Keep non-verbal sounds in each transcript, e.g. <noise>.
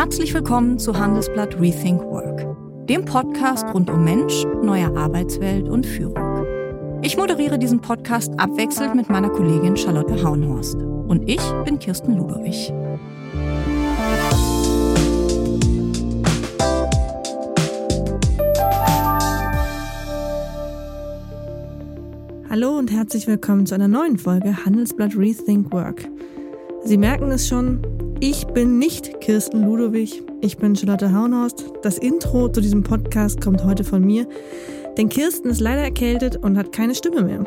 Herzlich willkommen zu Handelsblatt Rethink Work, dem Podcast rund um Mensch, neue Arbeitswelt und Führung. Ich moderiere diesen Podcast abwechselnd mit meiner Kollegin Charlotte Hauenhorst. Und ich bin Kirsten Ludowig. Hallo und herzlich willkommen zu einer neuen Folge Handelsblatt Rethink Work. Sie merken es schon, ich bin nicht Kirsten Ludowig, ich bin Charlotte Hauenhorst. Das Intro zu diesem Podcast kommt heute von mir, denn Kirsten ist leider erkältet und hat keine Stimme mehr.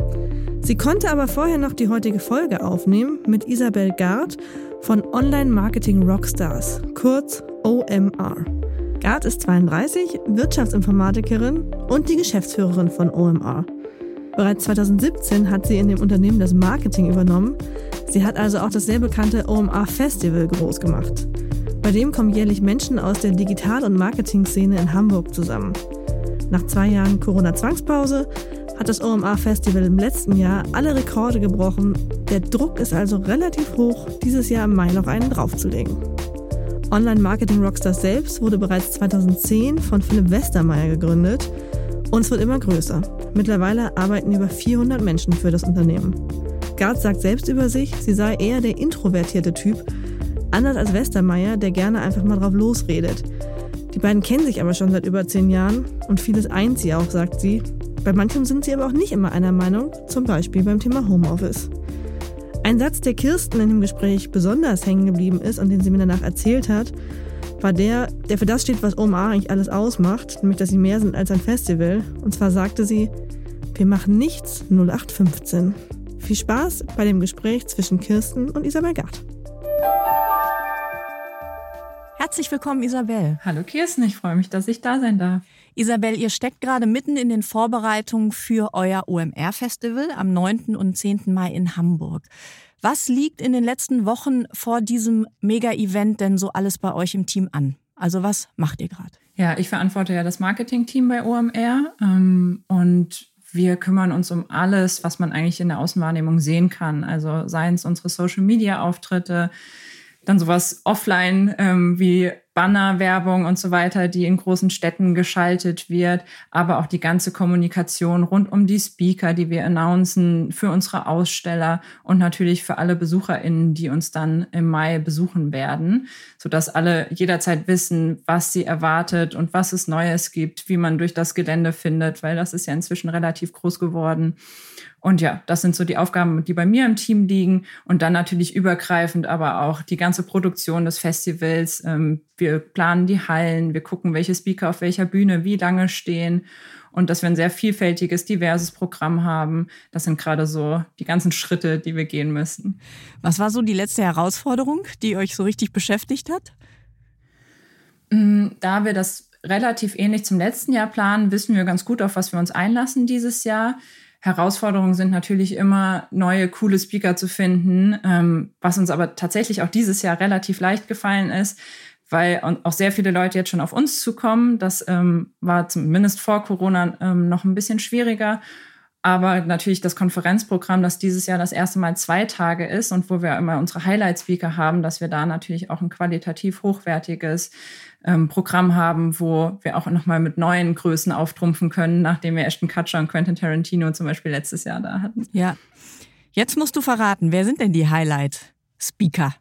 Sie konnte aber vorher noch die heutige Folge aufnehmen mit Isabel Gard von Online Marketing Rockstars, kurz OMR. Gard ist 32, Wirtschaftsinformatikerin und die Geschäftsführerin von OMR. Bereits 2017 hat sie in dem Unternehmen das Marketing übernommen. Sie hat also auch das sehr bekannte OMR Festival groß gemacht. Bei dem kommen jährlich Menschen aus der Digital- und Marketing-Szene in Hamburg zusammen. Nach zwei Jahren Corona-Zwangspause hat das OMR Festival im letzten Jahr alle Rekorde gebrochen. Der Druck ist also relativ hoch, dieses Jahr im Mai noch einen draufzulegen. Online-Marketing-Rockstars selbst wurde bereits 2010 von Philipp Westermeier gegründet und es wird immer größer. Mittlerweile arbeiten über 400 Menschen für das Unternehmen. Gard sagt selbst über sich, sie sei eher der introvertierte Typ, anders als Westermeier, der gerne einfach mal drauf losredet. Die beiden kennen sich aber schon seit über zehn Jahren und vieles eint sie auch, sagt sie. Bei manchem sind sie aber auch nicht immer einer Meinung, zum Beispiel beim Thema Homeoffice. Ein Satz, der Kirsten in dem Gespräch besonders hängen geblieben ist und den sie mir danach erzählt hat, war der, der für das steht, was OMA eigentlich alles ausmacht, nämlich dass sie mehr sind als ein Festival. Und zwar sagte sie, wir machen nichts 0815. Viel Spaß bei dem Gespräch zwischen Kirsten und Isabel Gard. Herzlich willkommen, Isabel. Hallo Kirsten, ich freue mich, dass ich da sein darf. Isabel, ihr steckt gerade mitten in den Vorbereitungen für euer OMR-Festival am 9. und 10. Mai in Hamburg. Was liegt in den letzten Wochen vor diesem Mega-Event denn so alles bei euch im Team an? Also was macht ihr gerade? Ja, ich verantworte ja das Marketing-Team bei OMR ähm, und wir kümmern uns um alles, was man eigentlich in der Außenwahrnehmung sehen kann. Also seien es unsere Social-Media-Auftritte, dann sowas offline ähm, wie Bannerwerbung und so weiter, die in großen Städten geschaltet wird, aber auch die ganze Kommunikation rund um die Speaker, die wir announcen für unsere Aussteller und natürlich für alle BesucherInnen, die uns dann im Mai besuchen werden, sodass alle jederzeit wissen, was sie erwartet und was es Neues gibt, wie man durch das Gelände findet, weil das ist ja inzwischen relativ groß geworden. Und ja, das sind so die Aufgaben, die bei mir im Team liegen. Und dann natürlich übergreifend aber auch die ganze Produktion des Festivals. Ähm, wir planen die Hallen, wir gucken, welche Speaker auf welcher Bühne wie lange stehen. Und dass wir ein sehr vielfältiges, diverses Programm haben. Das sind gerade so die ganzen Schritte, die wir gehen müssen. Was war so die letzte Herausforderung, die euch so richtig beschäftigt hat? Mm, da wir das relativ ähnlich zum letzten Jahr planen, wissen wir ganz gut, auf was wir uns einlassen dieses Jahr. Herausforderungen sind natürlich immer, neue, coole Speaker zu finden, ähm, was uns aber tatsächlich auch dieses Jahr relativ leicht gefallen ist, weil auch sehr viele Leute jetzt schon auf uns zukommen. Das ähm, war zumindest vor Corona ähm, noch ein bisschen schwieriger. Aber natürlich das Konferenzprogramm, das dieses Jahr das erste Mal zwei Tage ist und wo wir immer unsere Highlight-Speaker haben, dass wir da natürlich auch ein qualitativ hochwertiges ähm, Programm haben, wo wir auch nochmal mit neuen Größen auftrumpfen können, nachdem wir Ashton Kutcher und Quentin Tarantino zum Beispiel letztes Jahr da hatten. Ja. Jetzt musst du verraten, wer sind denn die Highlight-Speaker?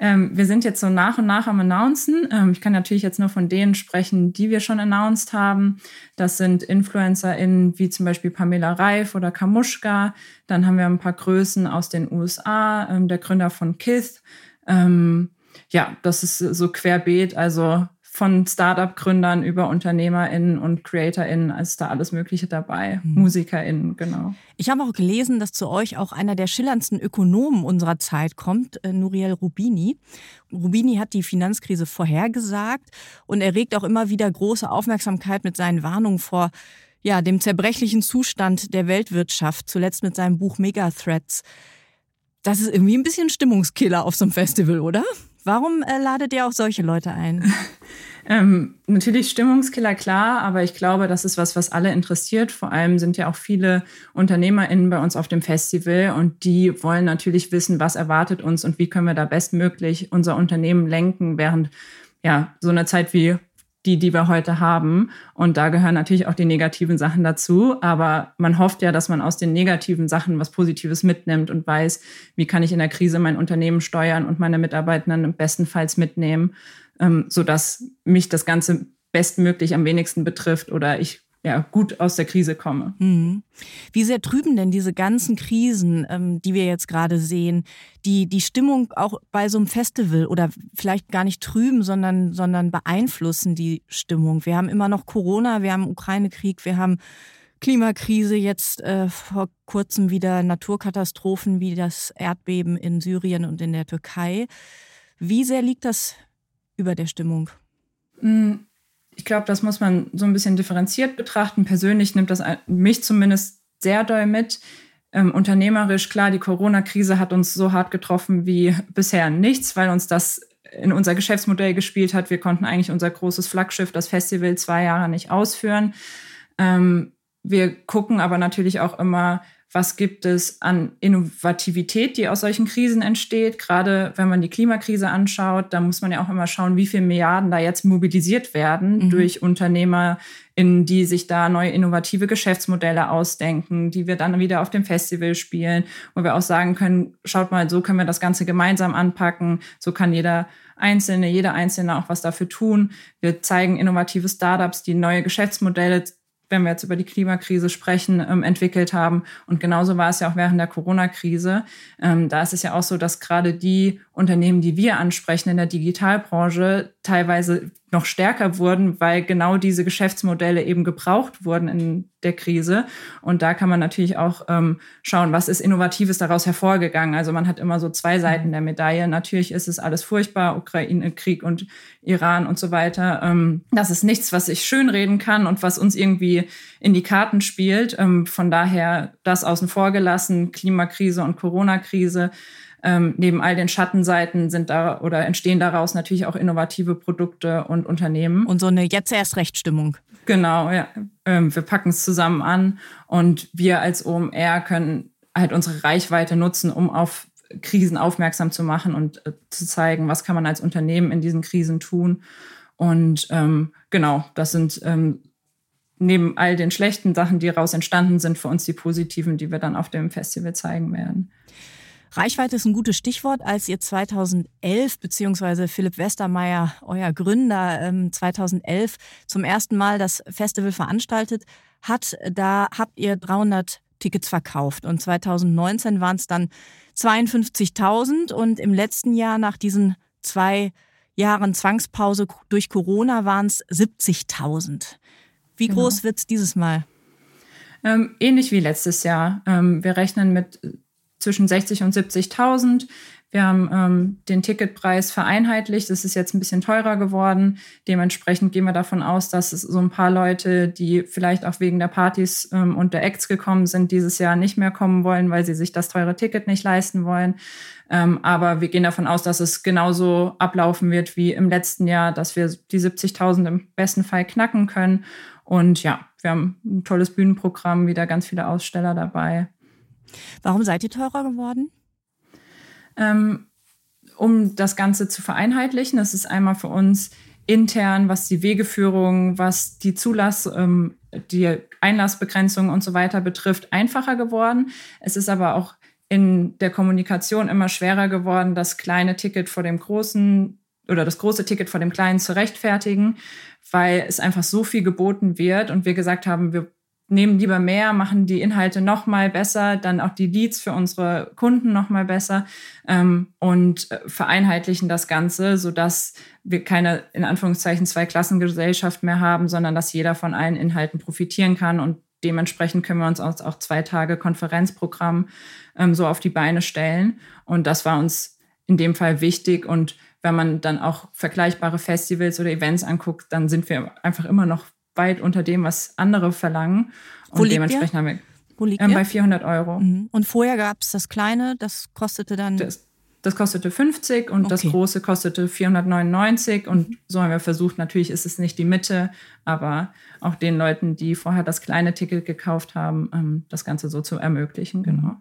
Ähm, wir sind jetzt so nach und nach am Announcen. Ähm, ich kann natürlich jetzt nur von denen sprechen, die wir schon announced haben. Das sind InfluencerInnen wie zum Beispiel Pamela Reif oder Kamushka. Dann haben wir ein paar Größen aus den USA, ähm, der Gründer von Kith. Ähm, ja, das ist so querbeet, also von Startup-Gründern über UnternehmerInnen und CreatorInnen ist da alles Mögliche dabei. Mhm. MusikerInnen, genau. Ich habe auch gelesen, dass zu euch auch einer der schillerndsten Ökonomen unserer Zeit kommt, äh, Nuriel Rubini. Rubini hat die Finanzkrise vorhergesagt und erregt auch immer wieder große Aufmerksamkeit mit seinen Warnungen vor ja, dem zerbrechlichen Zustand der Weltwirtschaft, zuletzt mit seinem Buch Megathreats. Das ist irgendwie ein bisschen Stimmungskiller auf so einem Festival, oder? Warum äh, ladet ihr auch solche Leute ein? <laughs> ähm, natürlich Stimmungskiller, klar, aber ich glaube, das ist was, was alle interessiert. Vor allem sind ja auch viele UnternehmerInnen bei uns auf dem Festival und die wollen natürlich wissen, was erwartet uns und wie können wir da bestmöglich unser Unternehmen lenken während ja, so einer Zeit wie die, die wir heute haben. Und da gehören natürlich auch die negativen Sachen dazu. Aber man hofft ja, dass man aus den negativen Sachen was Positives mitnimmt und weiß, wie kann ich in der Krise mein Unternehmen steuern und meine Mitarbeitenden bestenfalls mitnehmen, ähm, sodass mich das Ganze bestmöglich am wenigsten betrifft oder ich ja, gut aus der Krise komme. Mhm. Wie sehr trüben denn diese ganzen Krisen, ähm, die wir jetzt gerade sehen, die, die Stimmung auch bei so einem Festival oder vielleicht gar nicht trüben, sondern, sondern beeinflussen die Stimmung? Wir haben immer noch Corona, wir haben Ukraine-Krieg, wir haben Klimakrise, jetzt äh, vor kurzem wieder Naturkatastrophen wie das Erdbeben in Syrien und in der Türkei. Wie sehr liegt das über der Stimmung? Mhm ich glaube, das muss man so ein bisschen differenziert betrachten. Persönlich nimmt das mich zumindest sehr doll mit. Ähm, unternehmerisch, klar, die Corona-Krise hat uns so hart getroffen wie bisher nichts, weil uns das in unser Geschäftsmodell gespielt hat. Wir konnten eigentlich unser großes Flaggschiff, das Festival, zwei Jahre nicht ausführen. Ähm, wir gucken aber natürlich auch immer, was gibt es an Innovativität, die aus solchen Krisen entsteht. Gerade wenn man die Klimakrise anschaut, da muss man ja auch immer schauen, wie viele Milliarden da jetzt mobilisiert werden mhm. durch Unternehmer, in die sich da neue innovative Geschäftsmodelle ausdenken, die wir dann wieder auf dem Festival spielen, wo wir auch sagen können, schaut mal, so können wir das Ganze gemeinsam anpacken, so kann jeder Einzelne, jeder Einzelne auch was dafür tun. Wir zeigen innovative Startups, die neue Geschäftsmodelle wenn wir jetzt über die Klimakrise sprechen, ähm, entwickelt haben. Und genauso war es ja auch während der Corona-Krise. Ähm, da ist es ja auch so, dass gerade die Unternehmen, die wir ansprechen in der Digitalbranche, teilweise noch stärker wurden, weil genau diese Geschäftsmodelle eben gebraucht wurden in der Krise. Und da kann man natürlich auch ähm, schauen, was ist Innovatives daraus hervorgegangen. Also man hat immer so zwei mhm. Seiten der Medaille. Natürlich ist es alles furchtbar, Ukraine, Krieg und Iran und so weiter. Ähm, das ist nichts, was ich schönreden kann und was uns irgendwie in die Karten spielt. Ähm, von daher das außen vor gelassen, Klimakrise und Corona-Krise ähm, neben all den Schattenseiten sind da oder entstehen daraus natürlich auch innovative Produkte und Unternehmen. Und so eine jetzt erst Rechtstimmung. Genau, ja. Ähm, wir packen es zusammen an und wir als OMR können halt unsere Reichweite nutzen, um auf Krisen aufmerksam zu machen und äh, zu zeigen, was kann man als Unternehmen in diesen Krisen tun. Und ähm, genau, das sind ähm, neben all den schlechten Sachen, die daraus entstanden sind, für uns die positiven, die wir dann auf dem Festival zeigen werden. Reichweite ist ein gutes Stichwort. Als ihr 2011 beziehungsweise Philipp Westermeier, euer Gründer, 2011 ähm, zum ersten Mal das Festival veranstaltet hat, da habt ihr 300 Tickets verkauft und 2019 waren es dann 52.000 und im letzten Jahr nach diesen zwei Jahren Zwangspause durch Corona waren es 70.000. Wie genau. groß wird es dieses Mal? Ähm, ähnlich wie letztes Jahr. Ähm, wir rechnen mit zwischen 60 und 70.000. Wir haben ähm, den Ticketpreis vereinheitlicht. Das ist jetzt ein bisschen teurer geworden. Dementsprechend gehen wir davon aus, dass es so ein paar Leute, die vielleicht auch wegen der Partys ähm, und der Acts gekommen sind, dieses Jahr nicht mehr kommen wollen, weil sie sich das teure Ticket nicht leisten wollen. Ähm, aber wir gehen davon aus, dass es genauso ablaufen wird wie im letzten Jahr, dass wir die 70.000 im besten Fall knacken können. Und ja, wir haben ein tolles Bühnenprogramm, wieder ganz viele Aussteller dabei. Warum seid ihr teurer geworden? Ähm, um das Ganze zu vereinheitlichen. Das ist einmal für uns intern, was die Wegeführung, was die Zulass, ähm, die Einlassbegrenzung und so weiter betrifft, einfacher geworden. Es ist aber auch in der Kommunikation immer schwerer geworden, das kleine Ticket vor dem großen oder das große Ticket vor dem kleinen zu rechtfertigen, weil es einfach so viel geboten wird und wir gesagt haben, wir nehmen lieber mehr, machen die Inhalte noch mal besser, dann auch die Leads für unsere Kunden noch mal besser ähm, und äh, vereinheitlichen das Ganze, so dass wir keine in Anführungszeichen zwei Klassengesellschaft mehr haben, sondern dass jeder von allen Inhalten profitieren kann. Und dementsprechend können wir uns auch zwei Tage Konferenzprogramm ähm, so auf die Beine stellen. Und das war uns in dem Fall wichtig. Und wenn man dann auch vergleichbare Festivals oder Events anguckt, dann sind wir einfach immer noch weit unter dem, was andere verlangen. Und Wo dementsprechend haben wir Wo liegt ähm, bei 400 Euro. Mhm. Und vorher gab es das kleine, das kostete dann. Das, Das kostete 50 und okay. das große kostete 499. Und so haben wir versucht, natürlich ist es nicht die Mitte, aber auch den Leuten, die vorher das kleine Ticket gekauft haben, ähm, das Ganze so zu ermöglichen. Genau.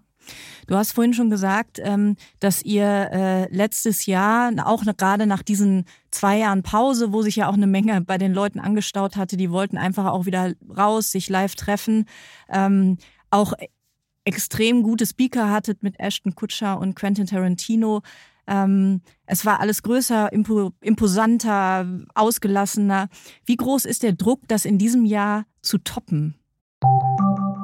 Du hast vorhin schon gesagt, ähm, dass ihr äh, letztes Jahr, auch gerade nach diesen zwei Jahren Pause, wo sich ja auch eine Menge bei den Leuten angestaut hatte, die wollten einfach auch wieder raus, sich live treffen, ähm, auch extrem gute Speaker hattet mit Ashton Kutscher und Quentin Tarantino. Ähm, es war alles größer, imposanter, ausgelassener. Wie groß ist der Druck, das in diesem Jahr zu toppen?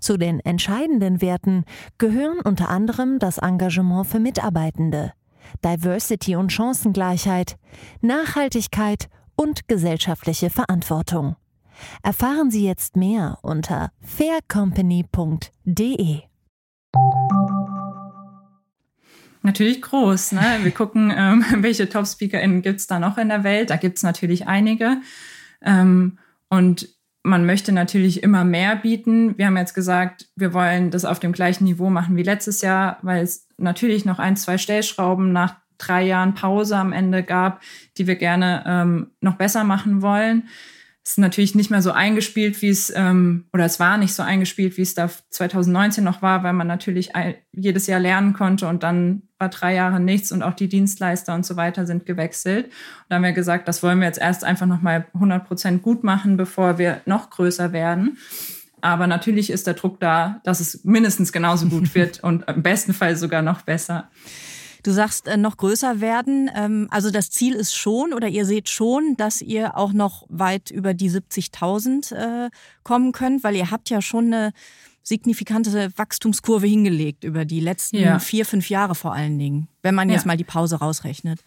Zu den entscheidenden Werten gehören unter anderem das Engagement für Mitarbeitende, Diversity und Chancengleichheit, Nachhaltigkeit und gesellschaftliche Verantwortung. Erfahren Sie jetzt mehr unter faircompany.de. Natürlich groß. Ne? Wir <laughs> gucken, ähm, welche Top-SpeakerInnen gibt es da noch in der Welt. Da gibt es natürlich einige. Ähm, und man möchte natürlich immer mehr bieten. Wir haben jetzt gesagt, wir wollen das auf dem gleichen Niveau machen wie letztes Jahr, weil es natürlich noch ein, zwei Stellschrauben nach drei Jahren Pause am Ende gab, die wir gerne ähm, noch besser machen wollen ist natürlich nicht mehr so eingespielt, wie es, ähm, oder es war nicht so eingespielt, wie es da 2019 noch war, weil man natürlich jedes Jahr lernen konnte und dann war drei Jahre nichts und auch die Dienstleister und so weiter sind gewechselt. Und da haben wir gesagt, das wollen wir jetzt erst einfach nochmal 100 Prozent gut machen, bevor wir noch größer werden. Aber natürlich ist der Druck da, dass es mindestens genauso gut <laughs> wird und im besten Fall sogar noch besser. Du sagst äh, noch größer werden. Ähm, also das Ziel ist schon oder ihr seht schon, dass ihr auch noch weit über die 70.000 äh, kommen könnt, weil ihr habt ja schon eine signifikante Wachstumskurve hingelegt über die letzten ja. vier, fünf Jahre vor allen Dingen, wenn man jetzt ja. mal die Pause rausrechnet.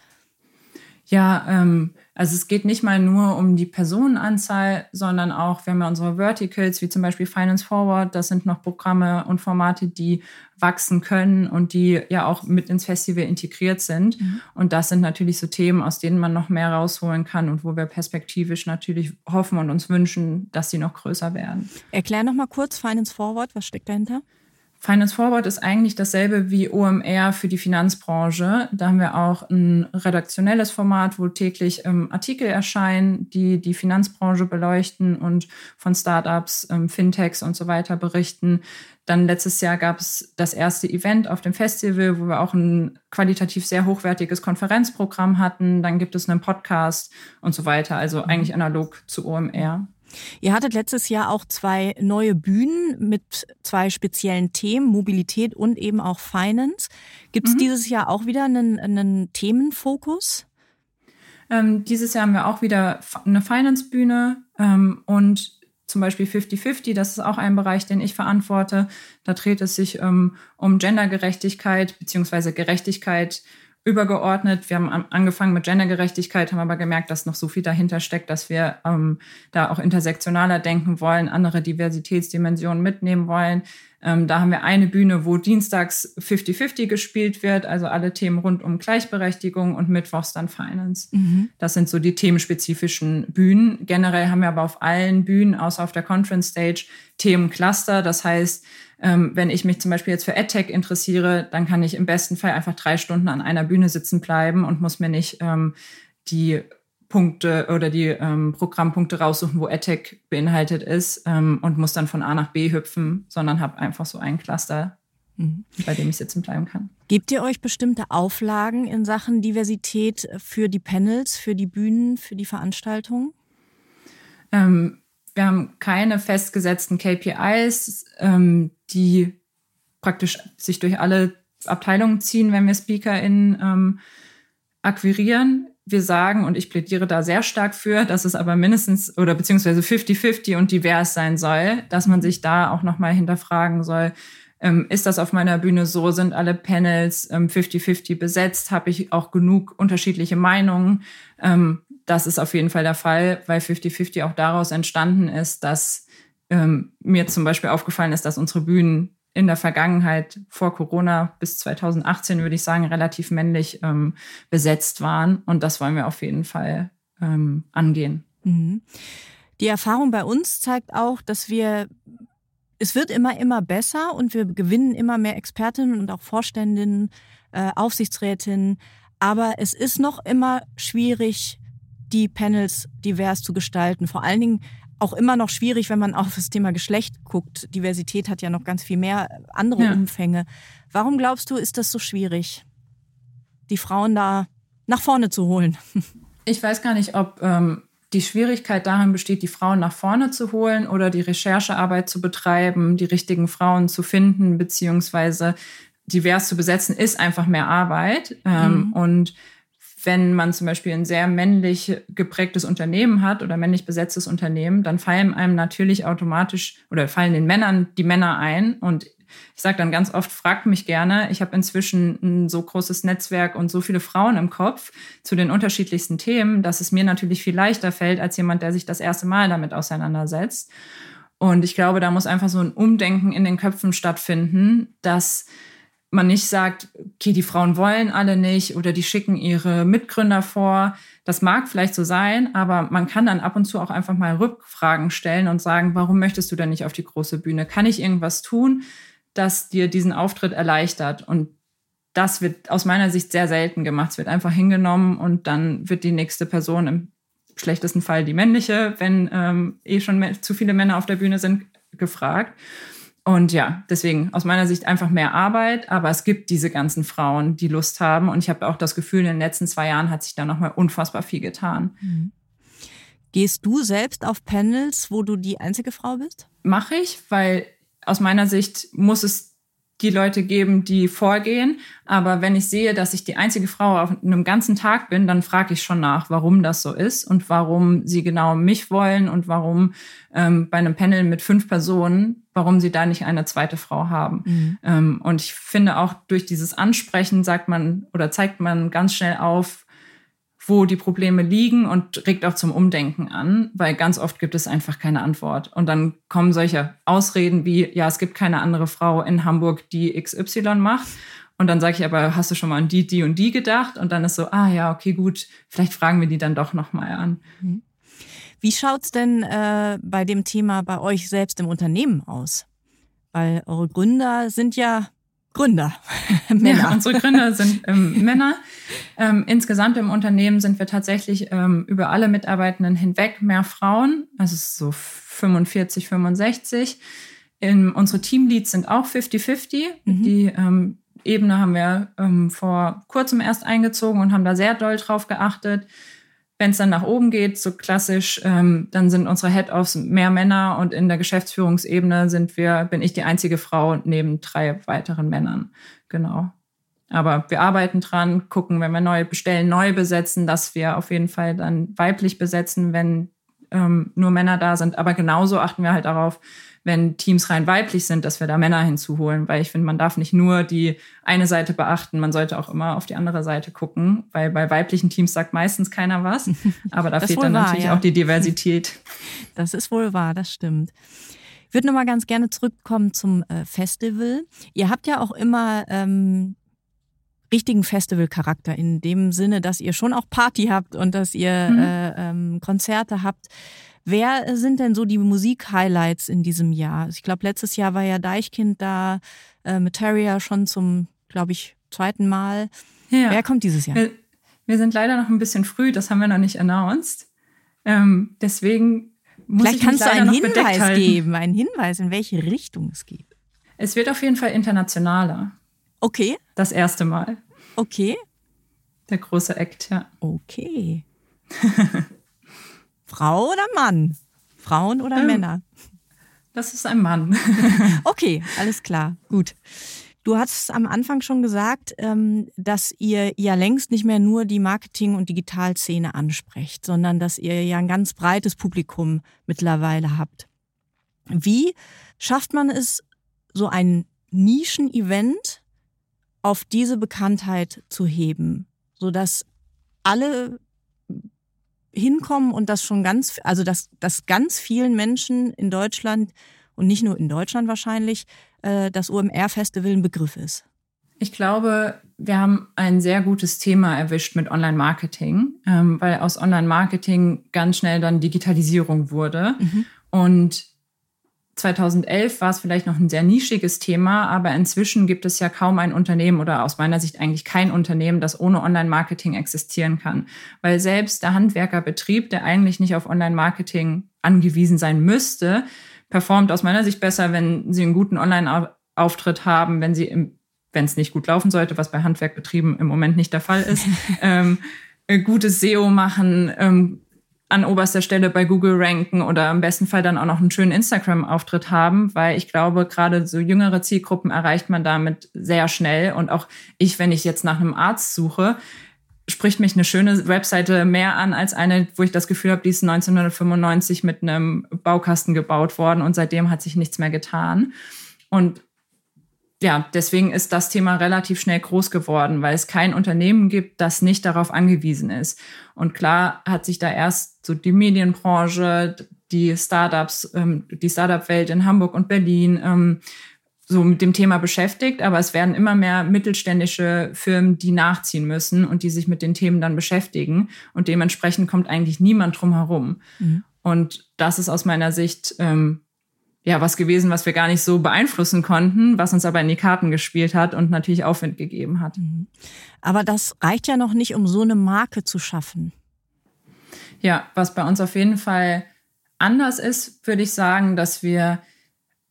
Ja, ähm, also es geht nicht mal nur um die Personenanzahl, sondern auch, wir haben ja unsere Verticals, wie zum Beispiel Finance Forward, das sind noch Programme und Formate, die wachsen können und die ja auch mit ins Festival integriert sind. Mhm. Und das sind natürlich so Themen, aus denen man noch mehr rausholen kann und wo wir perspektivisch natürlich hoffen und uns wünschen, dass sie noch größer werden. Erklär noch mal kurz Finance Forward, was steckt dahinter? Finance Forward ist eigentlich dasselbe wie OMR für die Finanzbranche. Da haben wir auch ein redaktionelles Format, wo täglich ähm, Artikel erscheinen, die die Finanzbranche beleuchten und von Startups, ähm, Fintechs und so weiter berichten. Dann letztes Jahr gab es das erste Event auf dem Festival, wo wir auch ein qualitativ sehr hochwertiges Konferenzprogramm hatten. Dann gibt es einen Podcast und so weiter. Also eigentlich analog zu OMR. Ihr hattet letztes Jahr auch zwei neue Bühnen mit zwei speziellen Themen, Mobilität und eben auch Finance. Gibt es mhm. dieses Jahr auch wieder einen, einen Themenfokus? Ähm, dieses Jahr haben wir auch wieder eine Finance-Bühne ähm, und zum Beispiel 50-50, das ist auch ein Bereich, den ich verantworte. Da dreht es sich ähm, um Gendergerechtigkeit beziehungsweise Gerechtigkeit übergeordnet. Wir haben angefangen mit Gendergerechtigkeit, haben aber gemerkt, dass noch so viel dahinter steckt, dass wir ähm, da auch intersektionaler denken wollen, andere Diversitätsdimensionen mitnehmen wollen. Ähm, da haben wir eine Bühne, wo dienstags 50-50 gespielt wird, also alle Themen rund um Gleichberechtigung und mittwochs dann Finance. Mhm. Das sind so die themenspezifischen Bühnen. Generell haben wir aber auf allen Bühnen, außer auf der Conference Stage, Themencluster. Das heißt, ähm, wenn ich mich zum Beispiel jetzt für AdTech interessiere, dann kann ich im besten Fall einfach drei Stunden an einer Bühne sitzen bleiben und muss mir nicht ähm, die Punkte oder die ähm, Programmpunkte raussuchen, wo AdTech beinhaltet ist ähm, und muss dann von A nach B hüpfen, sondern habe einfach so einen Cluster, mhm. bei dem ich sitzen bleiben kann. Gebt ihr euch bestimmte Auflagen in Sachen Diversität für die Panels, für die Bühnen, für die Veranstaltungen? Ähm, wir haben keine festgesetzten KPIs, ähm, die praktisch sich durch alle Abteilungen ziehen, wenn wir SpeakerInnen ähm, akquirieren. Wir sagen, und ich plädiere da sehr stark für, dass es aber mindestens oder beziehungsweise 50-50 und divers sein soll, dass man sich da auch nochmal hinterfragen soll, Ähm, ist das auf meiner Bühne so? Sind alle Panels 50-50 ähm, besetzt? Habe ich auch genug unterschiedliche Meinungen? Ähm, das ist auf jeden Fall der Fall, weil 50-50 auch daraus entstanden ist, dass ähm, mir zum Beispiel aufgefallen ist, dass unsere Bühnen in der Vergangenheit vor Corona bis 2018, würde ich sagen, relativ männlich ähm, besetzt waren. Und das wollen wir auf jeden Fall ähm, angehen. Mhm. Die Erfahrung bei uns zeigt auch, dass wir, es wird immer, immer besser und wir gewinnen immer mehr Expertinnen und auch Vorständinnen, äh, Aufsichtsrätinnen. Aber es ist noch immer schwierig, die Panels divers zu gestalten. Vor allen Dingen auch immer noch schwierig, wenn man auf das Thema Geschlecht guckt. Diversität hat ja noch ganz viel mehr andere ja. Umfänge. Warum glaubst du, ist das so schwierig, die Frauen da nach vorne zu holen? <laughs> Ich weiß gar nicht, ob ähm, die Schwierigkeit darin besteht, die Frauen nach vorne zu holen oder die Recherchearbeit zu betreiben, die richtigen Frauen zu finden, beziehungsweise divers zu besetzen, ist einfach mehr Arbeit. Ähm, mhm. Und wenn man zum Beispiel ein sehr männlich geprägtes Unternehmen hat oder männlich besetztes Unternehmen, dann fallen einem natürlich automatisch oder fallen den Männern die Männer ein. Und ich sage dann ganz oft, fragt mich gerne, ich habe inzwischen ein so großes Netzwerk und so viele Frauen im Kopf zu den unterschiedlichsten Themen, dass es mir natürlich viel leichter fällt als jemand, der sich das erste Mal damit auseinandersetzt. Und ich glaube, da muss einfach so ein Umdenken in den Köpfen stattfinden, dass man nicht sagt, okay, die Frauen wollen alle nicht oder die schicken ihre Mitgründer vor. Das mag vielleicht so sein, aber man kann dann ab und zu auch einfach mal Rückfragen stellen und sagen, warum möchtest du denn nicht auf die große Bühne? Kann ich irgendwas tun, das dir diesen Auftritt erleichtert? Und das wird aus meiner Sicht sehr selten gemacht. Es wird einfach hingenommen und dann wird die nächste Person im schlechtesten Fall die männliche, wenn ähm, eh schon zu viele Männer auf der Bühne sind, gefragt. Und ja, deswegen aus meiner Sicht einfach mehr Arbeit, aber es gibt diese ganzen Frauen, die Lust haben. Und ich habe auch das Gefühl, in den letzten zwei Jahren hat sich da nochmal unfassbar viel getan. Mhm. Gehst du selbst auf Panels, wo du die einzige Frau bist? Mache ich, weil aus meiner Sicht muss es die Leute geben, die vorgehen. Aber wenn ich sehe, dass ich die einzige Frau auf einem ganzen Tag bin, dann frage ich schon nach, warum das so ist und warum sie genau mich wollen und warum ähm, bei einem Panel mit fünf Personen, warum sie da nicht eine zweite Frau haben. Mhm. Ähm, und ich finde auch durch dieses Ansprechen sagt man oder zeigt man ganz schnell auf, wo die Probleme liegen und regt auch zum Umdenken an, weil ganz oft gibt es einfach keine Antwort. Und dann kommen solche Ausreden wie, ja, es gibt keine andere Frau in Hamburg, die XY macht. Und dann sage ich aber, hast du schon mal an die, die und die gedacht? Und dann ist so, ah ja, okay, gut, vielleicht fragen wir die dann doch nochmal an. Mhm. Wie schaut's denn äh, bei dem Thema bei euch selbst im Unternehmen aus? Weil eure Gründer sind ja Gründer. <laughs> Männer. Ja, unsere Gründer sind ähm, Männer. Ähm, insgesamt im Unternehmen sind wir tatsächlich ähm, über alle Mitarbeitenden hinweg mehr Frauen, also so 45, 65. In, unsere Teamleads sind auch 50-50. Mhm. Die ähm, Ebene haben wir ähm, vor kurzem erst eingezogen und haben da sehr doll drauf geachtet. Wenn es dann nach oben geht, so klassisch, ähm, dann sind unsere Head-Offs mehr Männer und in der Geschäftsführungsebene sind wir, bin ich die einzige Frau neben drei weiteren Männern. Genau. Aber wir arbeiten dran, gucken, wenn wir neu bestellen, neu besetzen, dass wir auf jeden Fall dann weiblich besetzen, wenn ähm, nur Männer da sind. Aber genauso achten wir halt darauf, wenn Teams rein weiblich sind, dass wir da Männer hinzuholen, weil ich finde, man darf nicht nur die eine Seite beachten, man sollte auch immer auf die andere Seite gucken, weil bei weiblichen Teams sagt meistens keiner was, <laughs> aber da fehlt dann wahr, natürlich ja. auch die Diversität. <laughs> Das ist wohl wahr, das stimmt. Ich würde nochmal ganz gerne zurückkommen zum äh, Festival. Ihr habt ja auch immer ähm, richtigen Festivalcharakter in dem Sinne, dass ihr schon auch Party habt und dass ihr mhm. äh, ähm, Konzerte habt. Wer sind denn so die Musik-Highlights in diesem Jahr? Ich glaube, letztes Jahr war ja Deichkind da, äh, mit Terrier schon zum, glaube ich, zweiten Mal. Ja. Wer kommt dieses Jahr? Wir, wir, sind leider noch ein bisschen früh, das haben wir noch nicht announced. Ähm, deswegen muss Vielleicht ich kannst du einen Hinweis geben, einen Hinweis, in welche Richtung es geht. Es wird auf jeden Fall internationaler. Okay. Das erste Mal. Okay. Der große Act, ja. Okay. <laughs> Frau oder Mann? Frauen oder ähm, Männer? Das ist ein Mann. <laughs> okay, alles klar. Gut. Du hast am Anfang schon gesagt, ähm, dass ihr ja längst nicht mehr nur die Marketing- und Digitalszene ansprecht, sondern dass ihr ja ein ganz breites Publikum mittlerweile habt. Wie schafft man es, so ein Nischen-Event auf diese Bekanntheit zu heben, sodass alle hinkommen und das schon ganz, also dass, dass ganz vielen Menschen in Deutschland und nicht nur in Deutschland wahrscheinlich äh, das OMR-Festival ein Begriff ist? Ich glaube, wir haben ein sehr gutes Thema erwischt mit Online-Marketing, ähm, weil aus Online-Marketing ganz schnell dann Digitalisierung wurde. Mhm. Und 2011 war es vielleicht noch ein sehr nischiges Thema, aber inzwischen gibt es ja kaum ein Unternehmen oder aus meiner Sicht eigentlich kein Unternehmen, das ohne Online-Marketing existieren kann. Weil selbst der Handwerkerbetrieb, der eigentlich nicht auf Online-Marketing angewiesen sein müsste, performt aus meiner Sicht besser, wenn sie einen guten Online-Auftritt haben, wenn sie wenn es nicht gut laufen sollte, was bei Handwerkbetrieben im Moment nicht der Fall ist, <laughs> ähm, äh, gutes SEO machen, ähm, an oberster Stelle bei Google ranken oder im besten Fall dann auch noch einen schönen Instagram-Auftritt haben, weil ich glaube, gerade so jüngere Zielgruppen erreicht man damit sehr schnell. Und auch ich, wenn ich jetzt nach einem Arzt suche, spricht mich eine schöne Webseite mehr an als eine, wo ich das Gefühl habe, die ist 1995 mit einem Baukasten gebaut worden und seitdem hat sich nichts mehr getan. Und ja, deswegen ist das Thema relativ schnell groß geworden, weil es kein Unternehmen gibt, das nicht darauf angewiesen ist. Und klar hat sich da erst so die Medienbranche, die Startups, ähm, die Startup-Welt in Hamburg und Berlin ähm, so mit dem Thema beschäftigt, aber es werden immer mehr mittelständische Firmen, die nachziehen müssen und die sich mit den Themen dann beschäftigen. Und dementsprechend kommt eigentlich niemand drum herum. Mhm. Und das ist aus meiner Sicht ähm, ja was gewesen, was wir gar nicht so beeinflussen konnten, was uns aber in die Karten gespielt hat und natürlich Aufwind gegeben hat. Mhm. Aber das reicht ja noch nicht, um so eine Marke zu schaffen. Ja, was bei uns auf jeden Fall anders ist, würde ich sagen, dass wir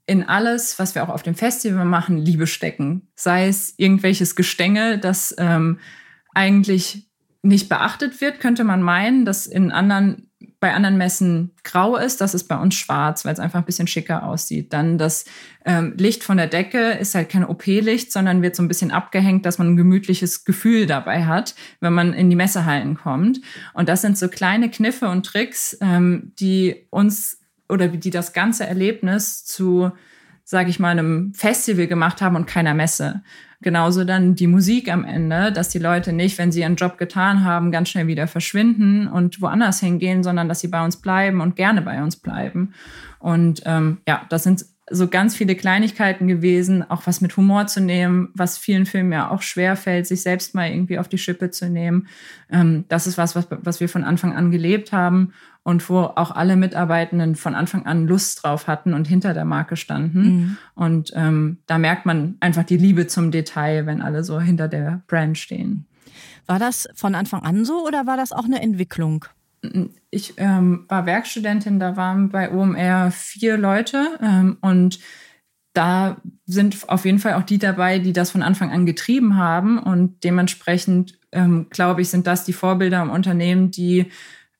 in alles, was wir auch auf dem Festival machen, Liebe stecken. Sei es irgendwelches Gestänge, das ähm, eigentlich nicht beachtet wird, könnte man meinen, dass in anderen bei anderen Messen grau ist, das ist bei uns schwarz, weil es einfach ein bisschen schicker aussieht. Dann das ähm, Licht von der Decke ist halt kein OP-Licht, sondern wird so ein bisschen abgehängt, dass man ein gemütliches Gefühl dabei hat, wenn man in die Messehallen kommt. Und das sind so kleine Kniffe und Tricks, ähm, die uns oder die das ganze Erlebnis zu sage ich mal, einem Festival gemacht haben und keiner Messe. Genauso dann die Musik am Ende, dass die Leute nicht, wenn sie ihren Job getan haben, ganz schnell wieder verschwinden und woanders hingehen, sondern dass sie bei uns bleiben und gerne bei uns bleiben. Und ähm, ja, das sind so ganz viele Kleinigkeiten gewesen, auch was mit Humor zu nehmen, was vielen Filmen ja auch schwer fällt, sich selbst mal irgendwie auf die Schippe zu nehmen. Ähm, das ist was, was, was wir von Anfang an gelebt haben und wo auch alle Mitarbeitenden von Anfang an Lust drauf hatten und hinter der Marke standen. Mhm. Und ähm, da merkt man einfach die Liebe zum Detail, wenn alle so hinter der Brand stehen. War das von Anfang an so oder war das auch eine Entwicklung? Ich ähm, war Werkstudentin, da waren bei OMR vier Leute ähm, und da sind auf jeden Fall auch die dabei, die das von Anfang an getrieben haben und dementsprechend ähm, glaube ich, sind das die Vorbilder im Unternehmen, die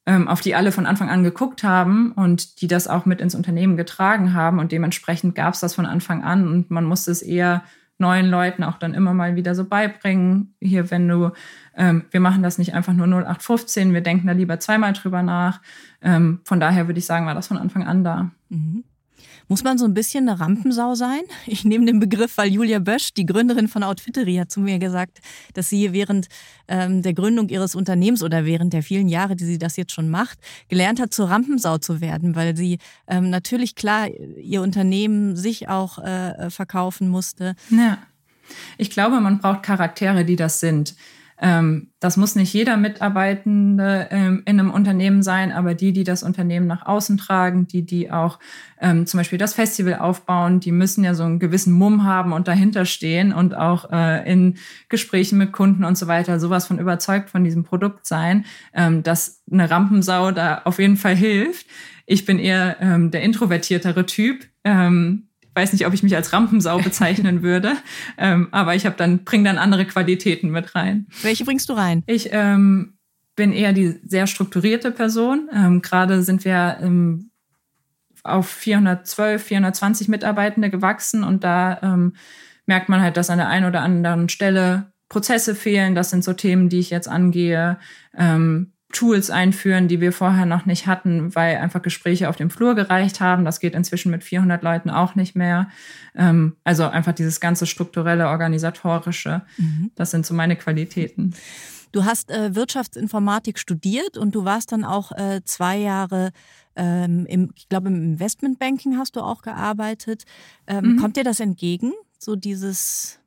ähm, auf die alle von Anfang an geguckt haben und die das auch mit ins Unternehmen getragen haben. Und dementsprechend gab es das von Anfang an und man musste es eher neuen Leuten auch dann immer mal wieder so beibringen. Hier, wenn du, ähm, wir machen das nicht einfach nur 0815, wir denken da lieber zweimal drüber nach. Ähm, von daher würde ich sagen, war das von Anfang an da. Mhm. Muss man so ein bisschen eine Rampensau sein? Ich nehme den Begriff, weil Julia Bösch, die Gründerin von Outfittery, hat zu mir gesagt, dass sie während ähm, der Gründung ihres Unternehmens oder während der vielen Jahre, die sie das jetzt schon macht, gelernt hat, zur Rampensau zu werden, weil sie ähm, natürlich klar ihr Unternehmen sich auch äh, verkaufen musste. Ja. Ich glaube, man braucht Charaktere, die das sind. Ähm, das muss nicht jeder Mitarbeitende ähm, in einem Unternehmen sein, aber die, die das Unternehmen nach außen tragen, die, die auch ähm, zum Beispiel das Festival aufbauen, die müssen ja so einen gewissen Mumm haben und dahinter stehen und auch äh, in Gesprächen mit Kunden und so weiter sowas von überzeugt von diesem Produkt sein, ähm, dass eine Rampensau da auf jeden Fall hilft. Ich bin eher ähm, der introvertiertere Typ. Ähm, weiß nicht, ob ich mich als Rampensau bezeichnen <laughs> würde, ähm, aber ich habe dann bringe dann andere Qualitäten mit rein. Welche bringst du rein? Ich ähm, bin eher die sehr strukturierte Person. Ähm, Gerade sind wir ähm, auf 412, 420 Mitarbeitende gewachsen und da ähm, merkt man halt, dass an der einen oder anderen Stelle Prozesse fehlen. Das sind so Themen, die ich jetzt angehe. Ähm, Tools einführen, die wir vorher noch nicht hatten, weil einfach Gespräche auf dem Flur gereicht haben. Das geht inzwischen mit 400 Leuten auch nicht mehr. Ähm, also einfach dieses ganze strukturelle, organisatorische. Mhm. Das sind so meine Qualitäten. Du hast äh, Wirtschaftsinformatik studiert und du warst dann auch äh, zwei Jahre ähm, im, ich glaube, im Investmentbanking hast du auch gearbeitet. Ähm, mhm. Kommt dir das entgegen, so dieses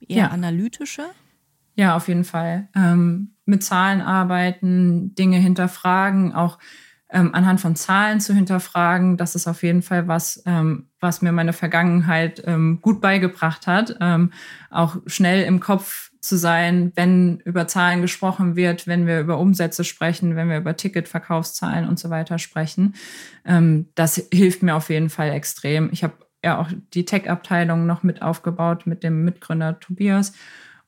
eher ja. analytische? Ja, auf jeden Fall. Ähm, mit Zahlen arbeiten, Dinge hinterfragen, auch ähm, anhand von Zahlen zu hinterfragen, das ist auf jeden Fall was, ähm, was mir meine Vergangenheit ähm, gut beigebracht hat. Ähm, auch schnell im Kopf zu sein, wenn über Zahlen gesprochen wird, wenn wir über Umsätze sprechen, wenn wir über Ticketverkaufszahlen und so weiter sprechen. Ähm, das hilft mir auf jeden Fall extrem. Ich habe ja auch die Tech-Abteilung noch mit aufgebaut mit dem Mitgründer Tobias.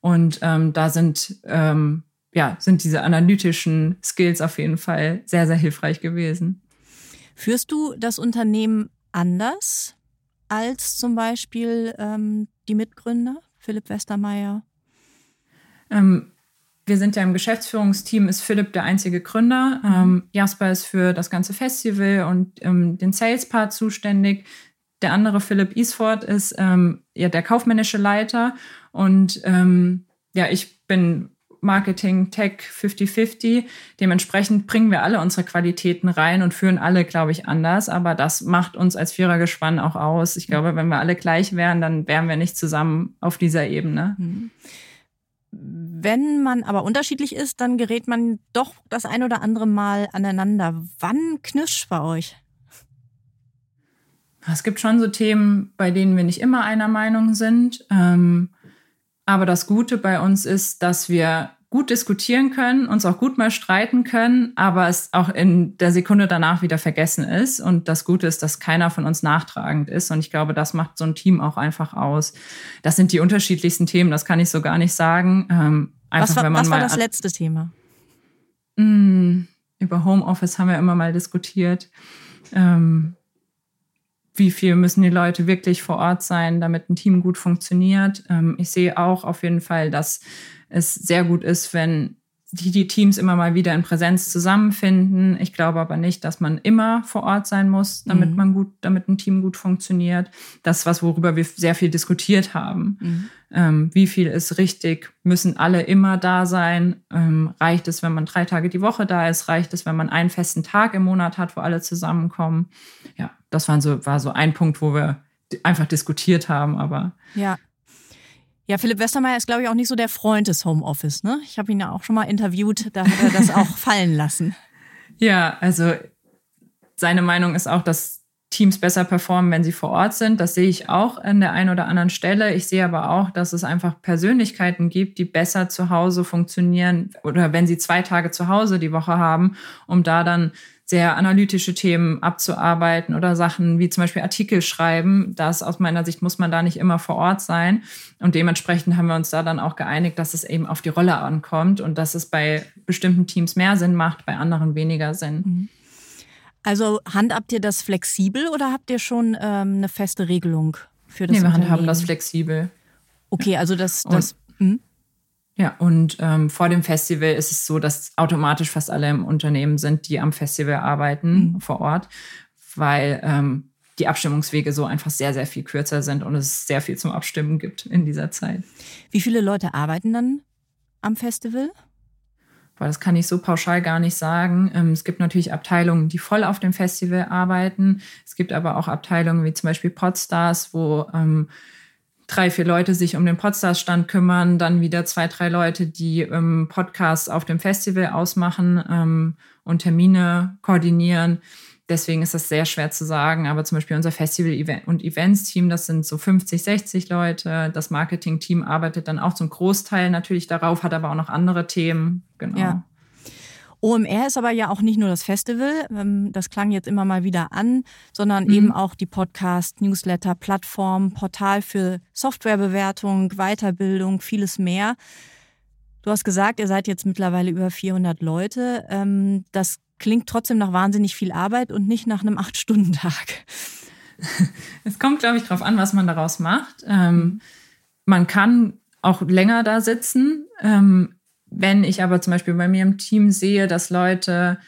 Und ähm, da sind, ähm, ja, sind diese analytischen Skills auf jeden Fall sehr, sehr hilfreich gewesen. Führst du das Unternehmen anders als zum Beispiel ähm, die Mitgründer, Philipp Westermeier? Ähm, wir sind ja im Geschäftsführungsteam, ist Philipp der einzige Gründer. Mhm. Ähm, Jasper ist für das ganze Festival und ähm, den Sales-Part zuständig. Der andere Philipp Isford ist ähm, ja der kaufmännische Leiter und ähm, ja, ich bin Marketing, Tech 50-50. Dementsprechend bringen wir alle unsere Qualitäten rein und führen alle, glaube ich, anders. Aber das macht uns als Vierergespann auch aus. Ich glaube, wenn wir alle gleich wären, dann wären wir nicht zusammen auf dieser Ebene. Wenn man aber unterschiedlich ist, dann gerät man doch das ein oder andere Mal aneinander. Wann knirscht bei euch? Es gibt schon so Themen, bei denen wir nicht immer einer Meinung sind. Ähm, aber das Gute bei uns ist, dass wir gut diskutieren können, uns auch gut mal streiten können, aber es auch in der Sekunde danach wieder vergessen ist. Und das Gute ist, dass keiner von uns nachtragend ist. Und ich glaube, das macht so ein Team auch einfach aus. Das sind die unterschiedlichsten Themen, das kann ich so gar nicht sagen. Ähm, einfach, was war, wenn man was war das letzte Thema? Mh, hm, über Homeoffice haben wir immer mal diskutiert. Ähm, wie viel müssen die Leute wirklich vor Ort sein, damit ein Team gut funktioniert. Ähm, ich sehe auch auf jeden Fall, dass es sehr gut ist, wenn die, die Teams immer mal wieder in Präsenz zusammenfinden. Ich glaube aber nicht, dass man immer vor Ort sein muss, damit mhm. man gut, damit ein Team gut funktioniert. Das ist was, worüber wir sehr viel diskutiert haben. Mhm. Ähm, wie viel ist richtig? Müssen alle immer da sein? Ähm, reicht es, wenn man drei Tage die Woche da ist? Reicht es, wenn man einen festen Tag im Monat hat, wo alle zusammenkommen? Ja, das war so, war so ein Punkt, wo wir einfach diskutiert haben, aber. Ja. Ja, Philipp Westermeier ist, glaube ich, auch nicht so der Freund des Homeoffice. Ne? Ich habe ihn ja auch schon mal interviewt, da hat er das auch <laughs> fallen lassen. Ja, also seine Meinung ist auch, dass Teams besser performen, wenn sie vor Ort sind. Das sehe ich auch an der einen oder anderen Stelle. Ich sehe aber auch, dass es einfach Persönlichkeiten gibt, die besser zu Hause funktionieren oder wenn sie zwei Tage zu Hause die Woche haben, um da dann sehr analytische Themen abzuarbeiten oder Sachen wie zum Beispiel Artikel schreiben. Das aus meiner Sicht muss man da nicht immer vor Ort sein. Und dementsprechend haben wir uns da dann auch geeinigt, dass es eben auf die Rolle ankommt und dass es bei bestimmten Teams mehr Sinn macht, bei anderen weniger Sinn. Mhm. Also handhabt ihr das flexibel oder habt ihr schon ähm, eine feste Regelung für das? Nee, wir handhaben das flexibel. Okay, also das, das hm? Ja, und ähm, vor dem Festival ist es so, dass automatisch fast alle im Unternehmen sind, die am Festival arbeiten mhm. vor Ort, weil ähm, die Abstimmungswege so einfach sehr, sehr viel kürzer sind und es sehr viel zum Abstimmen gibt in dieser Zeit. Wie viele Leute arbeiten dann am Festival? Boah, das kann ich so pauschal gar nicht sagen. Ähm, es gibt natürlich Abteilungen, die voll auf dem Festival arbeiten. Es gibt aber auch Abteilungen wie zum Beispiel Podstars, wo ähm, drei, vier Leute sich um den Podstars-Stand kümmern, dann wieder zwei, drei Leute, die ähm, Podcasts auf dem Festival ausmachen ähm, und Termine koordinieren. Deswegen ist das sehr schwer zu sagen. Aber zum Beispiel unser Festival- und Events-Team, das sind so 50, 60 Leute. Das Marketing-Team arbeitet dann auch zum Großteil natürlich darauf, hat aber auch noch andere Themen. Genau. Ja. OMR ist aber ja auch nicht nur das Festival, ähm, das klang jetzt immer mal wieder an, sondern mhm. eben auch die Podcast, Newsletter, Plattform, Portal für Softwarebewertung, Weiterbildung, vieles mehr. Du hast gesagt, ihr seid jetzt mittlerweile über 400 Leute. Ähm, das klingt trotzdem nach wahnsinnig viel Arbeit und nicht nach einem <laughs> Acht-Stunden-Tag. <laughs> Es kommt, glaube ich, darauf an, was man daraus macht. Ähm, man kann auch länger da sitzen wenn ich aber zum Beispiel bei mir im Team sehe, dass Leute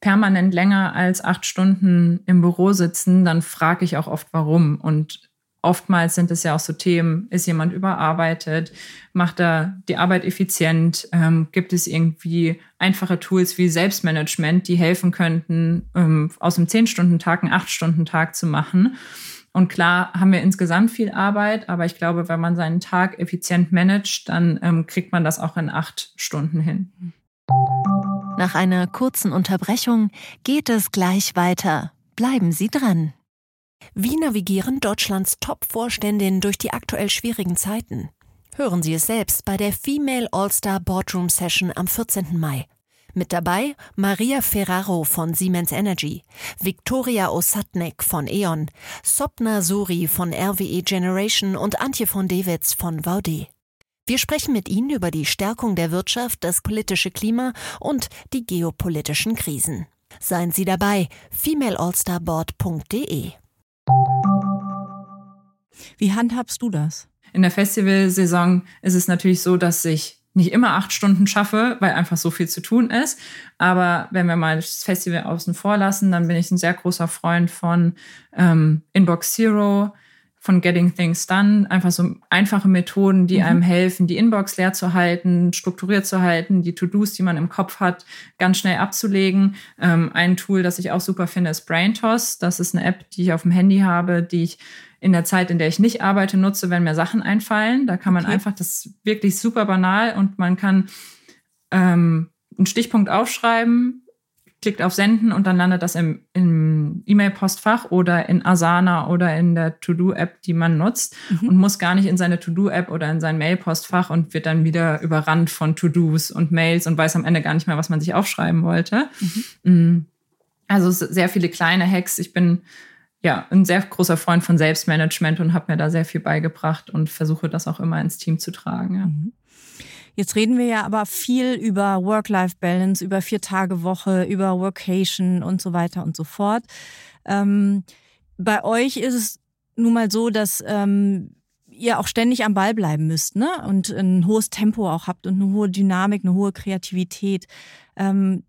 permanent länger als acht Stunden im Büro sitzen, dann frage ich auch oft, warum. Und oftmals sind es ja auch so Themen, ist jemand überarbeitet, macht er die Arbeit effizient, ähm, gibt es irgendwie einfache Tools wie Selbstmanagement, die helfen könnten, ähm, aus einem Zehn-Stunden-Tag einen Acht-Stunden-Tag zu machen. Und klar haben wir insgesamt viel Arbeit, aber ich glaube, wenn man seinen Tag effizient managt, dann ähm, kriegt man das auch in acht Stunden hin. Nach einer kurzen Unterbrechung geht es gleich weiter. Bleiben Sie dran. Wie navigieren Deutschlands Top-Vorständinnen durch die aktuell schwierigen Zeiten? Hören Sie es selbst bei der Female All-Star Boardroom Session am 14. Mai. Mit dabei Maria Ferraro von Siemens Energy, Viktoria Osatnek von E.ON, Sopna Suri von RWE Generation und Antje von Dewitz von Vaude. Wir sprechen mit Ihnen über die Stärkung der Wirtschaft, das politische Klima und die geopolitischen Krisen. Seien Sie dabei, femaleallstarboard.de. Wie handhabst du das? In der Festivalsaison ist es natürlich so, dass ich nicht immer acht Stunden schaffe, weil einfach so viel zu tun ist. Aber wenn wir mal das Festival außen vor lassen, dann bin ich ein sehr großer Freund von ähm, Inbox Zero, von Getting Things Done. Einfach so einfache Methoden, die mhm. einem helfen, die Inbox leer zu halten, strukturiert zu halten, die To-Dos, die man im Kopf hat, ganz schnell abzulegen. Ähm, ein Tool, das ich auch super finde, ist BrainToss. Das ist eine App, die ich auf dem Handy habe, die ich in der Zeit, in der ich nicht arbeite, nutze, wenn mir Sachen einfallen. Da kann man okay. einfach, das ist wirklich super banal und man kann ähm, einen Stichpunkt aufschreiben, klickt auf Senden und dann landet das im, im E-Mail-Postfach oder in Asana oder in der To-Do-App, die man nutzt mhm. und muss gar nicht in seine To-Do-App oder in sein Mail-Postfach und wird dann wieder überrannt von To-Dos und Mails und weiß am Ende gar nicht mehr, was man sich aufschreiben wollte. Mhm. Mm. Also sehr viele kleine Hacks. Ich bin ja, ein sehr großer Freund von Selbstmanagement und habe mir da sehr viel beigebracht und versuche das auch immer ins Team zu tragen. Ja. Mhm. Jetzt reden wir ja aber viel über Work-Life-Balance, über Vier-Tage-Woche, über Workation und so weiter und so fort. Ähm, bei euch ist es nun mal so, dass ähm, ihr auch ständig am Ball bleiben müsst, ne? Und ein hohes Tempo auch habt und eine hohe Dynamik, eine hohe Kreativität. Ähm,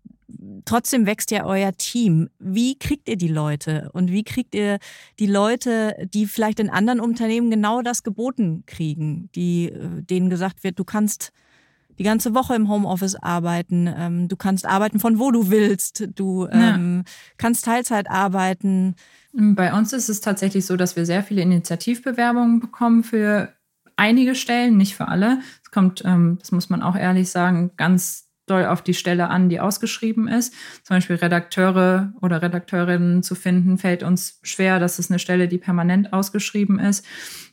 trotzdem wächst ja euer Team. Wie kriegt ihr die Leute? Und wie kriegt ihr die Leute, die vielleicht in anderen Unternehmen genau das geboten kriegen, die äh, denen gesagt wird, du kannst die ganze Woche im Homeoffice arbeiten, ähm, du kannst arbeiten von wo du willst, du ähm, ja. kannst Teilzeit arbeiten. Bei uns ist es tatsächlich so, dass wir sehr viele Initiativbewerbungen bekommen für einige Stellen, nicht für alle. Es kommt, ähm, das muss man auch ehrlich sagen, ganz doll auf die Stelle an, die ausgeschrieben ist. Zum Beispiel Redakteure oder Redakteurinnen zu finden, fällt uns schwer. Das ist eine Stelle, die permanent ausgeschrieben ist.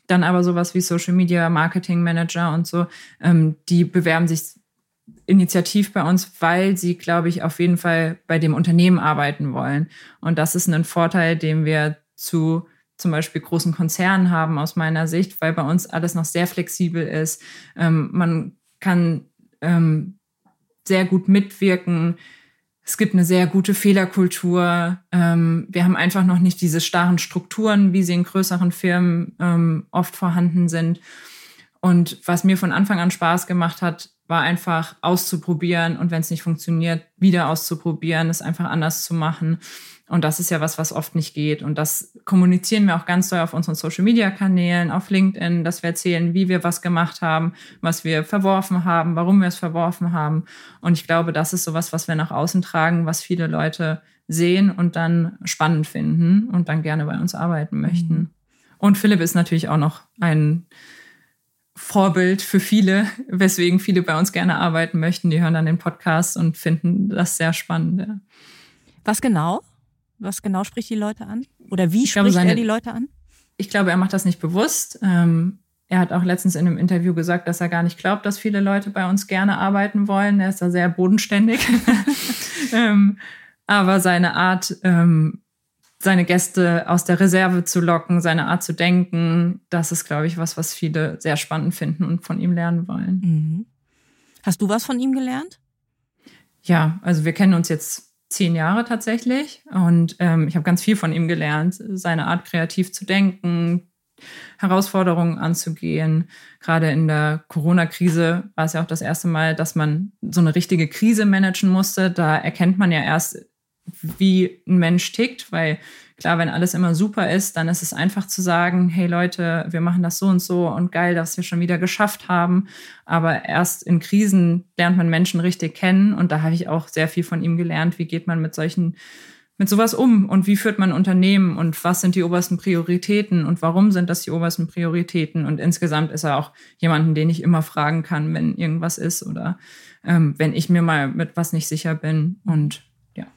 Dann aber sowas wie Social Media Marketing Manager und so, ähm, die bewerben sich initiativ bei uns, weil sie, glaube ich, auf jeden Fall bei dem Unternehmen arbeiten wollen. Und das ist ein Vorteil, den wir zu zum Beispiel großen Konzernen haben aus meiner Sicht, weil bei uns alles noch sehr flexibel ist. Ähm, man kann ähm, sehr gut mitwirken. Es gibt eine sehr gute Fehlerkultur. Ähm, wir haben einfach noch nicht diese starren Strukturen, wie sie in größeren Firmen ähm, oft vorhanden sind. Und was mir von Anfang an Spaß gemacht hat, war einfach auszuprobieren und wenn es nicht funktioniert, wieder auszuprobieren, es einfach anders zu machen. Und das ist ja was, was oft nicht geht. Und das kommunizieren wir auch ganz doll auf unseren Social-Media-Kanälen, auf LinkedIn, dass wir erzählen, wie wir was gemacht haben, was wir verworfen haben, warum wir es verworfen haben. Und ich glaube, das ist sowas, was wir nach außen tragen, was viele Leute sehen und dann spannend finden und dann gerne bei uns arbeiten möchten. Mhm. Und Philipp ist natürlich auch noch ein Vorbild für viele, <laughs> weswegen viele bei uns gerne arbeiten möchten. Die hören dann den Podcast und finden das sehr spannend. Was genau? Was genau spricht die Leute an? Oder wie ich spricht glaube, seine, er die Leute an? Ich glaube, er macht das nicht bewusst. Ähm, er hat auch letztens in einem Interview gesagt, dass er gar nicht glaubt, dass viele Leute bei uns gerne arbeiten wollen. Er ist da sehr bodenständig. <laughs> ähm, aber seine Art, ähm, seine Gäste aus der Reserve zu locken, seine Art zu denken, das ist, glaube ich, was, was viele sehr spannend finden und von ihm lernen wollen. Mhm. Hast du was von ihm gelernt? Ja, also wir kennen uns jetzt zehn Jahre tatsächlich. Und ähm, ich habe ganz viel von ihm gelernt. Seine Art, kreativ zu denken, Herausforderungen anzugehen. Gerade in der Corona-Krise war es ja auch das erste Mal, dass man so eine richtige Krise managen musste. Da erkennt man ja erst, wie ein Mensch tickt, weil klar, wenn alles immer super ist, dann ist es einfach zu sagen, hey Leute, wir machen das so und so und geil, dass wir schon wieder geschafft haben. Aber erst in Krisen lernt man Menschen richtig kennen und da habe ich auch sehr viel von ihm gelernt. Wie geht man mit solchen mit sowas um und wie führt man Unternehmen und was sind die obersten Prioritäten und warum sind das die obersten Prioritäten und insgesamt ist er auch jemanden, den ich immer fragen kann, wenn irgendwas ist oder ähm, wenn ich mir mal mit was nicht sicher bin und ja.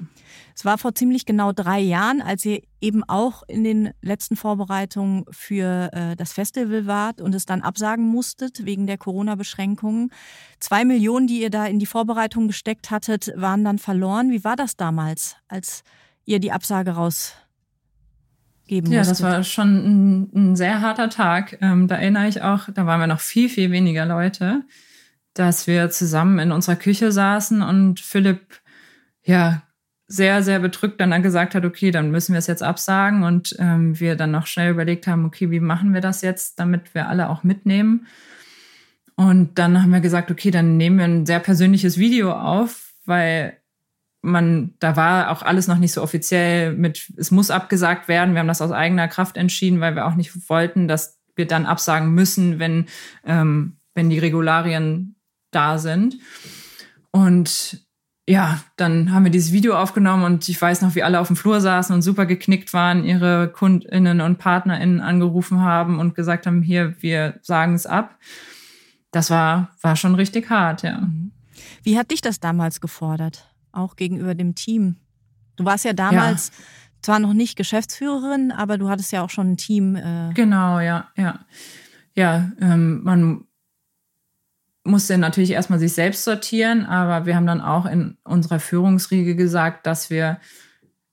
Es war vor ziemlich genau drei Jahren, als ihr eben auch in den letzten Vorbereitungen für äh, das Festival wart und es dann absagen musstet wegen der Corona-Beschränkungen. Zwei Millionen, die ihr da in die Vorbereitung gesteckt hattet, waren dann verloren. Wie war das damals, als ihr die Absage rausgeben ja, musstet? das war schon ein, ein sehr harter Tag. Ähm, da erinnere ich auch, da waren wir noch viel, viel weniger Leute, dass wir zusammen in unserer Küche saßen und Philipp ja sehr, sehr bedrückt dann gesagt hat, okay, dann müssen wir es jetzt absagen und ähm, wir dann noch schnell überlegt haben, okay, wie machen wir das jetzt, damit wir alle auch mitnehmen. Und dann haben wir gesagt, okay, dann nehmen wir ein sehr persönliches Video auf, weil man, da war auch alles noch nicht so offiziell mit, es muss abgesagt werden. Wir haben das aus eigener Kraft entschieden, weil wir auch nicht wollten, dass wir dann absagen müssen, wenn, ähm, wenn die Regularien da sind. Und ja, dann haben wir dieses Video aufgenommen und ich weiß noch, wie alle auf dem Flur saßen und super geknickt waren, ihre KundInnen und PartnerInnen angerufen haben und gesagt haben, hier, wir sagen es ab. Das war, war schon richtig hart, ja. Mhm. Wie hat dich das damals gefordert? Auch gegenüber dem Team? Du warst ja damals ja. zwar noch nicht Geschäftsführerin, aber du hattest ja auch schon ein Team. Äh genau, ja, ja. Ja, ähm, man musste natürlich erstmal sich selbst sortieren, aber wir haben dann auch in unserer Führungsriege gesagt, dass wir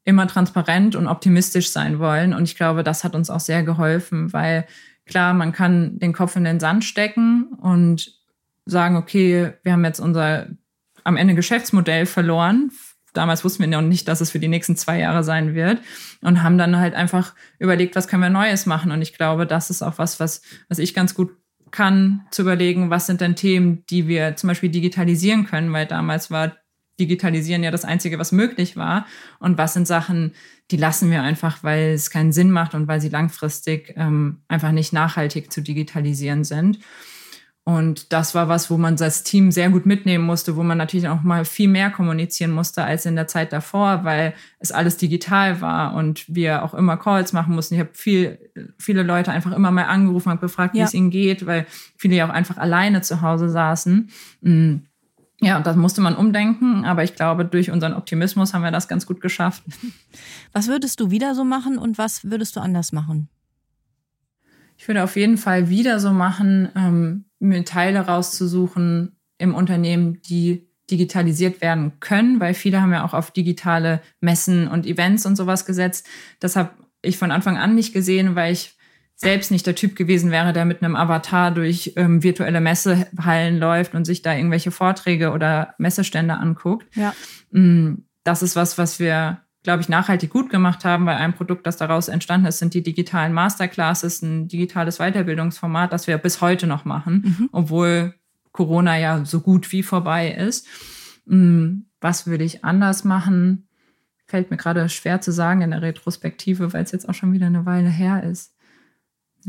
immer transparent und optimistisch sein wollen. Und ich glaube, das hat uns auch sehr geholfen, weil klar, man kann den Kopf in den Sand stecken und sagen, okay, wir haben jetzt unser am Ende Geschäftsmodell verloren. Damals wussten wir noch nicht, dass es für die nächsten zwei Jahre sein wird und haben dann halt einfach überlegt, was können wir Neues machen. Und ich glaube, das ist auch was, was, was ich ganz gut kann, zu überlegen, was sind denn Themen, die wir zum Beispiel digitalisieren können, weil damals war Digitalisieren ja das Einzige, was möglich war. Und was sind Sachen, die lassen wir einfach, weil es keinen Sinn macht und weil sie langfristig ähm, einfach nicht nachhaltig zu digitalisieren sind. Und das war was, wo man das Team sehr gut mitnehmen musste, wo man natürlich auch mal viel mehr kommunizieren musste als in der Zeit davor, weil es alles digital war und wir auch immer Calls machen mussten. Ich habe viel, viele Leute einfach immer mal angerufen und gefragt, wie ja. es ihnen geht, weil viele ja auch einfach alleine zu Hause saßen. Mm. Ja, und das musste man umdenken, aber ich glaube, durch unseren Optimismus haben wir das ganz gut geschafft. Was würdest du wieder so machen und was würdest du anders machen? Ich würde auf jeden Fall wieder so machen, ähm, mir Teile rauszusuchen im Unternehmen, die digitalisiert werden können, weil viele haben ja auch auf digitale Messen und Events und sowas gesetzt. Das habe ich von Anfang an nicht gesehen, weil ich selbst nicht der Typ gewesen wäre, der mit einem Avatar durch ähm, virtuelle Messehallen läuft und sich da irgendwelche Vorträge oder Messestände anguckt. Ja. Mm, das ist was, was wir glaube ich, nachhaltig gut gemacht haben, weil ein Produkt, das daraus entstanden ist, sind die digitalen Masterclasses, ein digitales Weiterbildungsformat, das wir bis heute noch machen, mhm. obwohl Corona ja so gut wie vorbei ist. Hm, was würde ich anders machen? Fällt mir gerade schwer zu sagen in der Retrospektive, weil es jetzt auch schon wieder eine Weile her ist.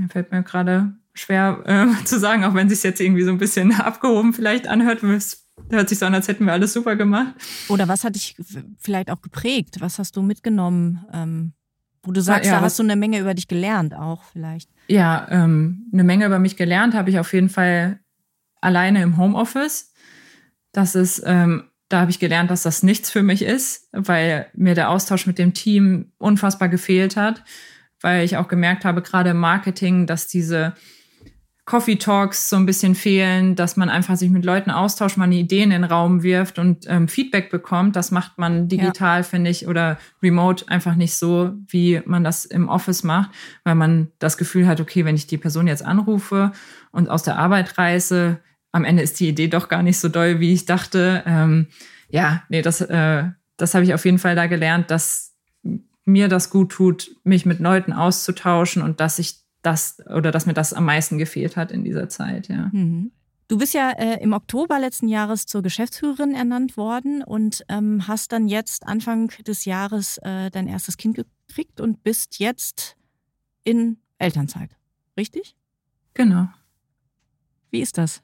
Fällt mir gerade schwer äh, <laughs> zu sagen, auch wenn es sich jetzt irgendwie so ein bisschen <laughs> abgehoben vielleicht anhört. Hört sich so an, als hätten wir alles super gemacht. Oder was hat dich vielleicht auch geprägt? Was hast du mitgenommen? Ähm, wo du sagst, ja, da hast du eine Menge über dich gelernt auch vielleicht. Ja, ähm, eine Menge über mich gelernt habe ich auf jeden Fall alleine im Homeoffice. Das ist, ähm, da habe ich gelernt, dass das nichts für mich ist, weil mir der Austausch mit dem Team unfassbar gefehlt hat, weil ich auch gemerkt habe, gerade im Marketing, dass diese Coffee Talks so ein bisschen fehlen, dass man einfach sich mit Leuten austauscht, man Ideen in den Raum wirft und ähm, Feedback bekommt. Das macht man digital, ja. finde ich, oder remote einfach nicht so, wie man das im Office macht, weil man das Gefühl hat, okay, wenn ich die Person jetzt anrufe und aus der Arbeit reiße, am Ende ist die Idee doch gar nicht so doll, wie ich dachte. Ähm, ja, nee, das, äh, das habe ich auf jeden Fall da gelernt, dass mir das gut tut, mich mit Leuten auszutauschen und dass ich das oder dass mir das am meisten gefehlt hat in dieser Zeit, ja. Mhm. Du bist ja äh, im Oktober letzten Jahres zur Geschäftsführerin ernannt worden und ähm, hast dann jetzt Anfang des Jahres äh, dein erstes Kind gekriegt und bist jetzt in Elternzeit. Richtig? Genau. Wie ist das?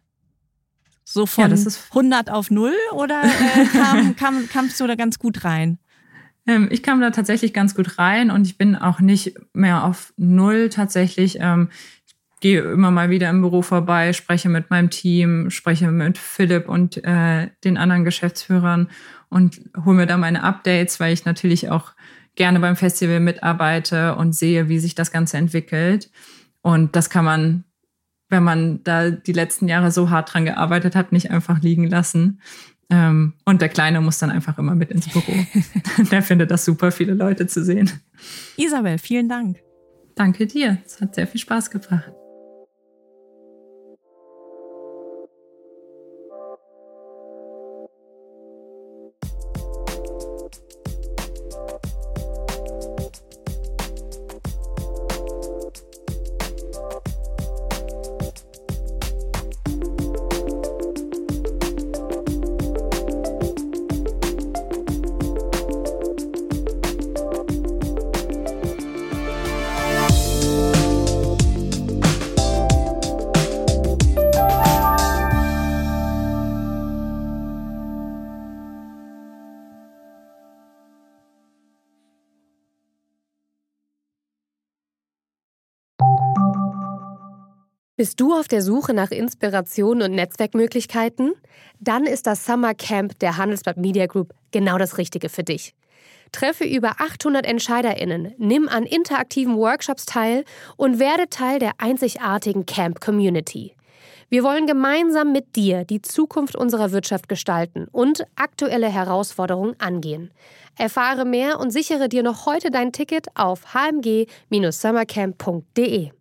So von ja, das ist 100 auf 0 oder äh, kam, kam, kamst du da ganz gut rein? Ähm, ich kam da tatsächlich ganz gut rein und ich bin auch nicht mehr auf 0 tatsächlich. Ähm, gehe immer mal wieder im Büro vorbei, spreche mit meinem Team, spreche mit Philipp und äh, den anderen Geschäftsführern und hole mir da meine Updates, weil ich natürlich auch gerne beim Festival mitarbeite und sehe, wie sich das Ganze entwickelt. Und das kann man, wenn man da die letzten Jahre so hart dran gearbeitet hat, nicht einfach liegen lassen. Ähm, und der Kleine muss dann einfach immer mit ins Büro. <laughs> der findet das super, viele Leute zu sehen. Isabel, vielen Dank. Danke dir. Es hat sehr viel Spaß gebracht. Bist du auf der Suche nach Inspiration und Netzwerkmöglichkeiten? Dann ist das Summer Camp der Handelsblatt Media Group genau das Richtige für dich. Treffe über 800 EntscheiderInnen, nimm an interaktiven Workshops teil und werde Teil der einzigartigen Camp Community. Wir wollen gemeinsam mit dir die Zukunft unserer Wirtschaft gestalten und aktuelle Herausforderungen angehen. Erfahre mehr und sichere dir noch heute dein Ticket auf hmg-summercamp.de.